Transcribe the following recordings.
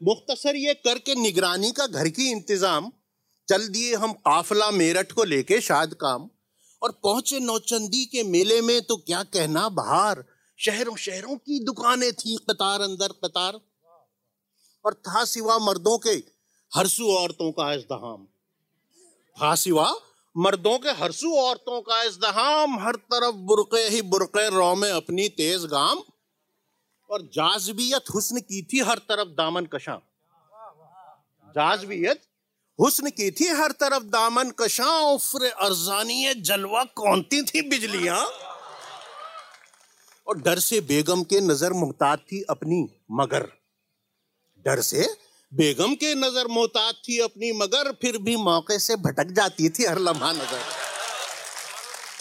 मुख्तसर ये करके निगरानी का घर की इंतज़ाम, चल दिए हम काफला मेरठ को लेके शाद काम, और पहुँचे नौचंदी के मेले में तो क्या कहना बाहर? शहरों शहरों की दुकानें थी कतार अंदर कतार, और था सिवा मर्दों के हरसू औरतों का इज्तहाम था सिवा मर्दों के हरसू औरतों का इज्तहाम हर तरफ़ बुरके ही बुरके, रो में अपनी तेज गाम और जाजबियत हुस्न की थी हर तरफ़ दामन कशा। जाजबियत हुस्न की थी हर तरफ़ दामन कशा। उफ्र अरजानी जलवा कौनती थी बिजलियाँ? और डर से बेगम के नज़र मुहताज थी अपनी मगर। डर से बेगम के नज़र मोहताज थी अपनी मगर, फिर भी मौके से भटक जाती थी हर लम्हा नज़र।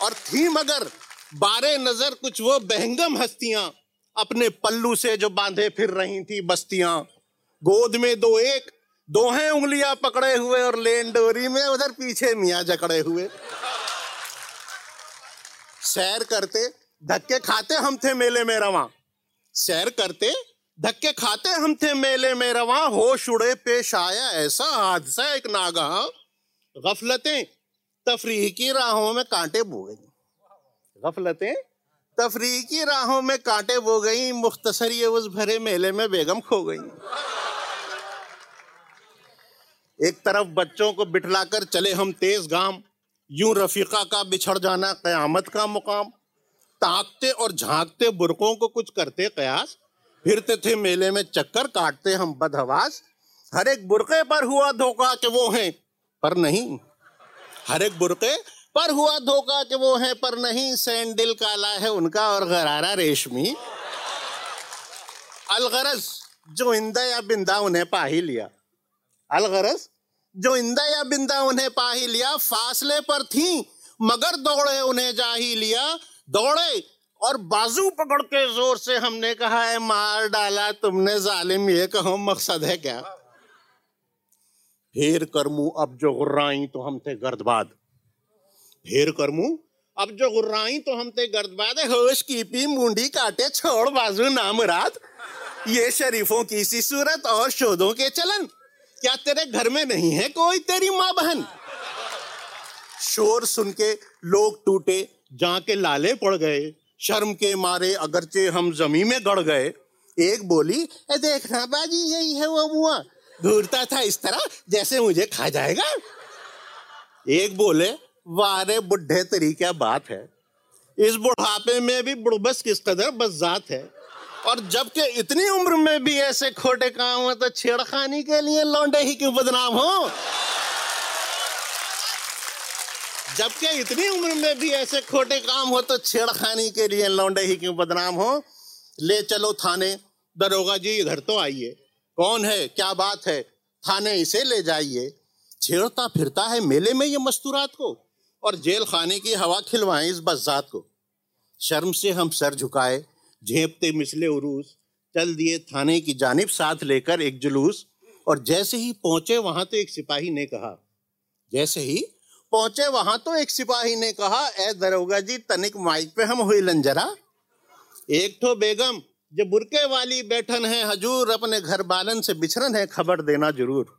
और थी मगर, बारे नज़र कुछ वो बहंगम हस्तियाँ। अपने पल्लू से जो बांधे फिर रही थी बस्तियाँ। गोद में दो एक दो हैं उंगलियाँ पकड़े हुए और लेन डोरी में उधर पीछे मियाँ जकड़े हुए। सैर करते, धक्के खाते हम थे मेले में रवा। सैर करते, धक्के खाते हम थे मेले में रवा। होश उड़े पेश आया ऐसा हादसा एक नागा गफलतें, तफरीह की राहों में कांटे बो गई। गफलतें तफरीह की राहों में कांटे बो गई, मुख्तसर ये उस भरे मेले में बेगम खो गई। एक तरफ़ बच्चों को बिठलाकर चले हम तेज गाम यूँ रफीका का बिछड़ जाना कयामत का मुकाम। ताकते और झांकते बुरकों को कुछ करते कयास, फिरते थे मेले में चक्कर काटते हम बदहवास। हर एक बुरके पर हुआ धोखा कि वो हैं, पर नहीं। हर एक बुरके पर हुआ धोखा कि वो है पर नहीं, सैंडल काला है उनका और गरारा रेशमी। अलगरज, जो इंदा या बिंदा उन्हें पा ही लिया। अलगरज, जो इंदा या बिंदा उन्हें पा ही लिया, फासले पर थी, मगर दौड़े उन्हें जा ही लिया। दौड़े और बाजू पकड़ के ज़ोर से हमने कहा है मार डाला तुमने, जालिम, ये कहो मकसद है क्या? फेर करमू, अब जो गुर्राई तो हम थे गर्दबाद। फेर करमू? अब जो गुर्राई तो हम थे गर्दबाद होश की पी, मुंडी काटे, छोड़ बाजू नाम रात। ये शरीफों की सी सूरत और शोधों के चलन। क्या तेरे घर में नहीं है कोई तेरी माँ बहन? शोर सुन के लोग टूटे जाके लाले पड़ गए। शर्म के मारे अगरचे हम जमी में गड़ गए। एक बोली, ए देखना बाजी, यही है वो मुआ घूरता था इस तरह, जैसे मुझे खा जाएगा? एक बोले वारे बुढ़े तरी क्या बात है? इस बुढ़ापे में भी बुढ़बस किस कदर बजात है? और जबकि इतनी उम्र में भी ऐसे खोटे काम हो तो छेड़खानी के लिए लौंडे ही क्यों बदनाम हो? जबकि इतनी उम्र में भी ऐसे खोटे काम हो तो छेड़खानी के लिए लौंडे ही क्यों बदनाम हो? ले चलो थाने। दरोगा जी, इधर तो आइए। कौन है? क्या बात है? थाने इसे ले जाइए। छेड़ता फिरता है मेले में ये मस्तूरात को? और जेल खाने की हवा खिलवाएँ इस बजात को। शर्म से हम सर झुकाए, झेपते मिसले उरूस, चल दिए थाने की जानिब साथ लेकर एक जुलूस, और जैसे ही पहुँचे वहाँ तो एक सिपाही ने कहा, जैसे ही पहुँचे वहाँ तो एक सिपाही ने कहा, ए दरोगा जी, तनिक माइक पे हम हुई लंजरा। एक तो बेगम, जो बुरके वाली बैठन है, हजूर अपने घर बालन से बिछरन है, खबर देना ज़रूर।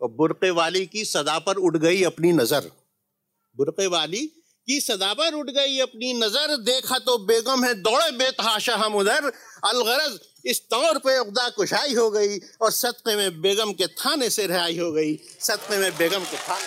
और बुरके वाली की सदा पर उड़ गई अपनी नज़र। बुरके वाली की सदा पर उठ गई, अपनी नज़र देखा तो बेगम है, दौड़े बेतहाशा हम उधर। अलगरज, इस तौर पे उगदा कुशाई हो गई और सदक़े में बेगम के थाने से रिहाई हो गई। सदक़े में बेगम के थाने।